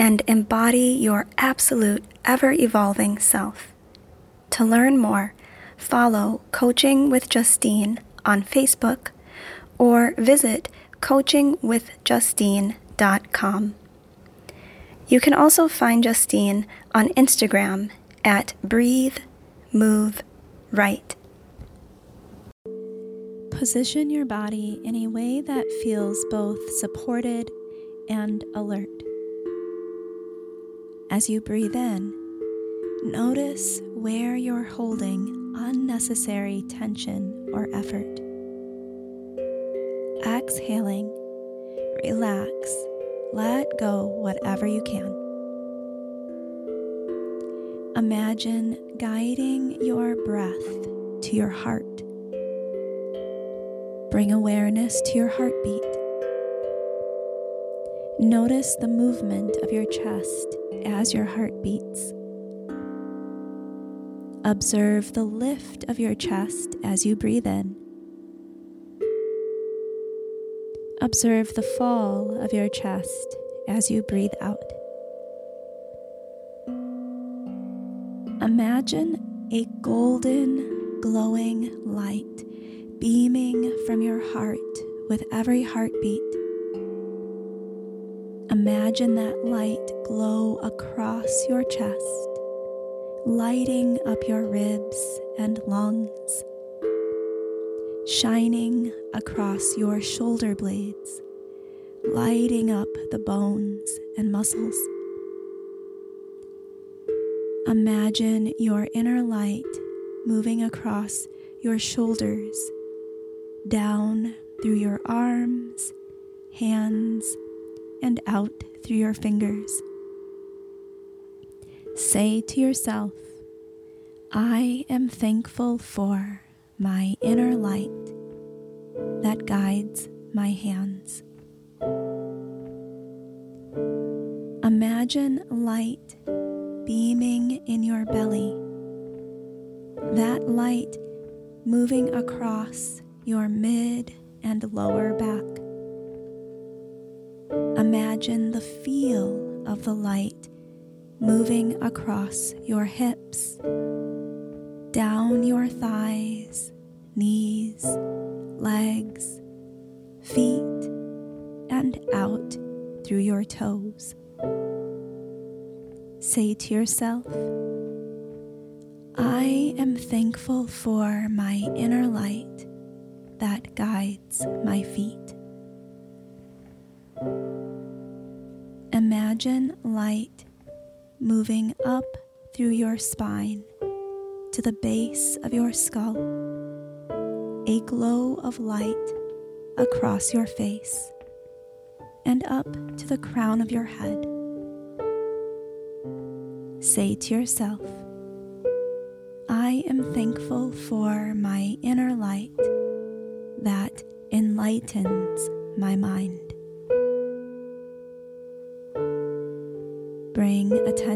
and embody your absolute, ever evolving self. To learn more, follow Coaching with Justine on Facebook or visit coachingwithjustine.com. You can also find Justine on Instagram at Breathe, Move, Right. Position your body in a way that feels both supported and alert. As you breathe in, notice where you're holding unnecessary tension or effort. Exhaling, relax, let go whatever you can. Imagine guiding your breath to your heart. Bring awareness to your heartbeat. Notice the movement of your chest as your heart beats. Observe the lift of your chest as you breathe in. Observe the fall of your chest as you breathe out. Imagine a golden, glowing light beaming from your heart with every heartbeat. Imagine that light glow across your chest, lighting up your ribs and lungs, shining across your shoulder blades, lighting up the bones and muscles. Imagine your inner light moving across your shoulders, down through your arms, hands, and out through your fingers. Say to yourself, I am thankful for my inner light that guides my hands. Imagine light beaming in your belly, that light moving across your mid and lower back. Imagine the feel of the light moving across your hips, down your thighs, knees, legs, feet, and out through your toes. Say to yourself, I am thankful for my inner light that guides my feet. Imagine light moving up through your spine to the base of your skull, a glow of light across your face and up to the crown of your head. Say to yourself, I am thankful for my inner light that enlightens my mind.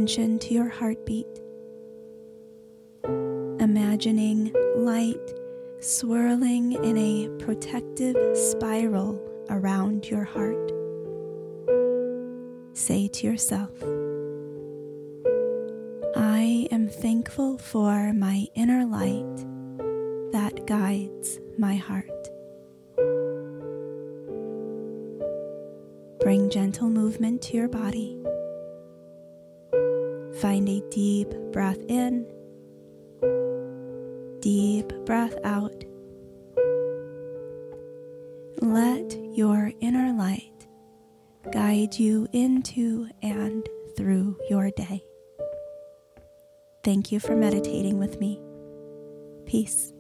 Attention to your heartbeat, imagining light swirling in a protective spiral around your heart. Say to yourself, I am thankful for my inner light that guides my heart. Bring gentle movement to your body. Find a deep breath in, deep breath out. Let your inner light guide you into and through your day. Thank you for meditating with me. Peace.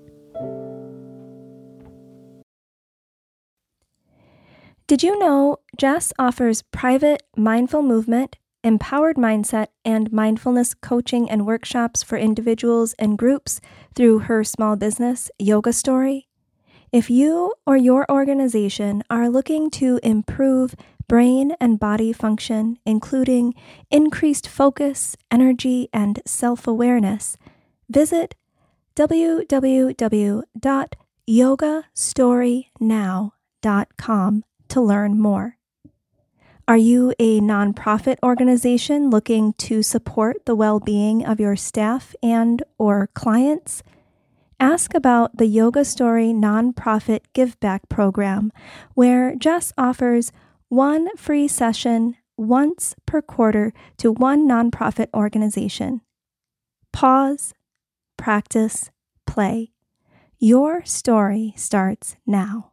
Did you know Jess offers private mindful movement empowered mindset and mindfulness coaching and workshops for individuals and groups through her small business, Yoga Story. If you or your organization are looking to improve brain and body function, including increased focus, energy, and self awareness, visit www.yogastorynow.com to learn more. Are you a nonprofit organization looking to support the well-being of your staff and or clients? Ask about the Yoga Story nonprofit give back program where Jess offers one free session once per quarter to one nonprofit organization. Pause, practice, play. Your story starts now.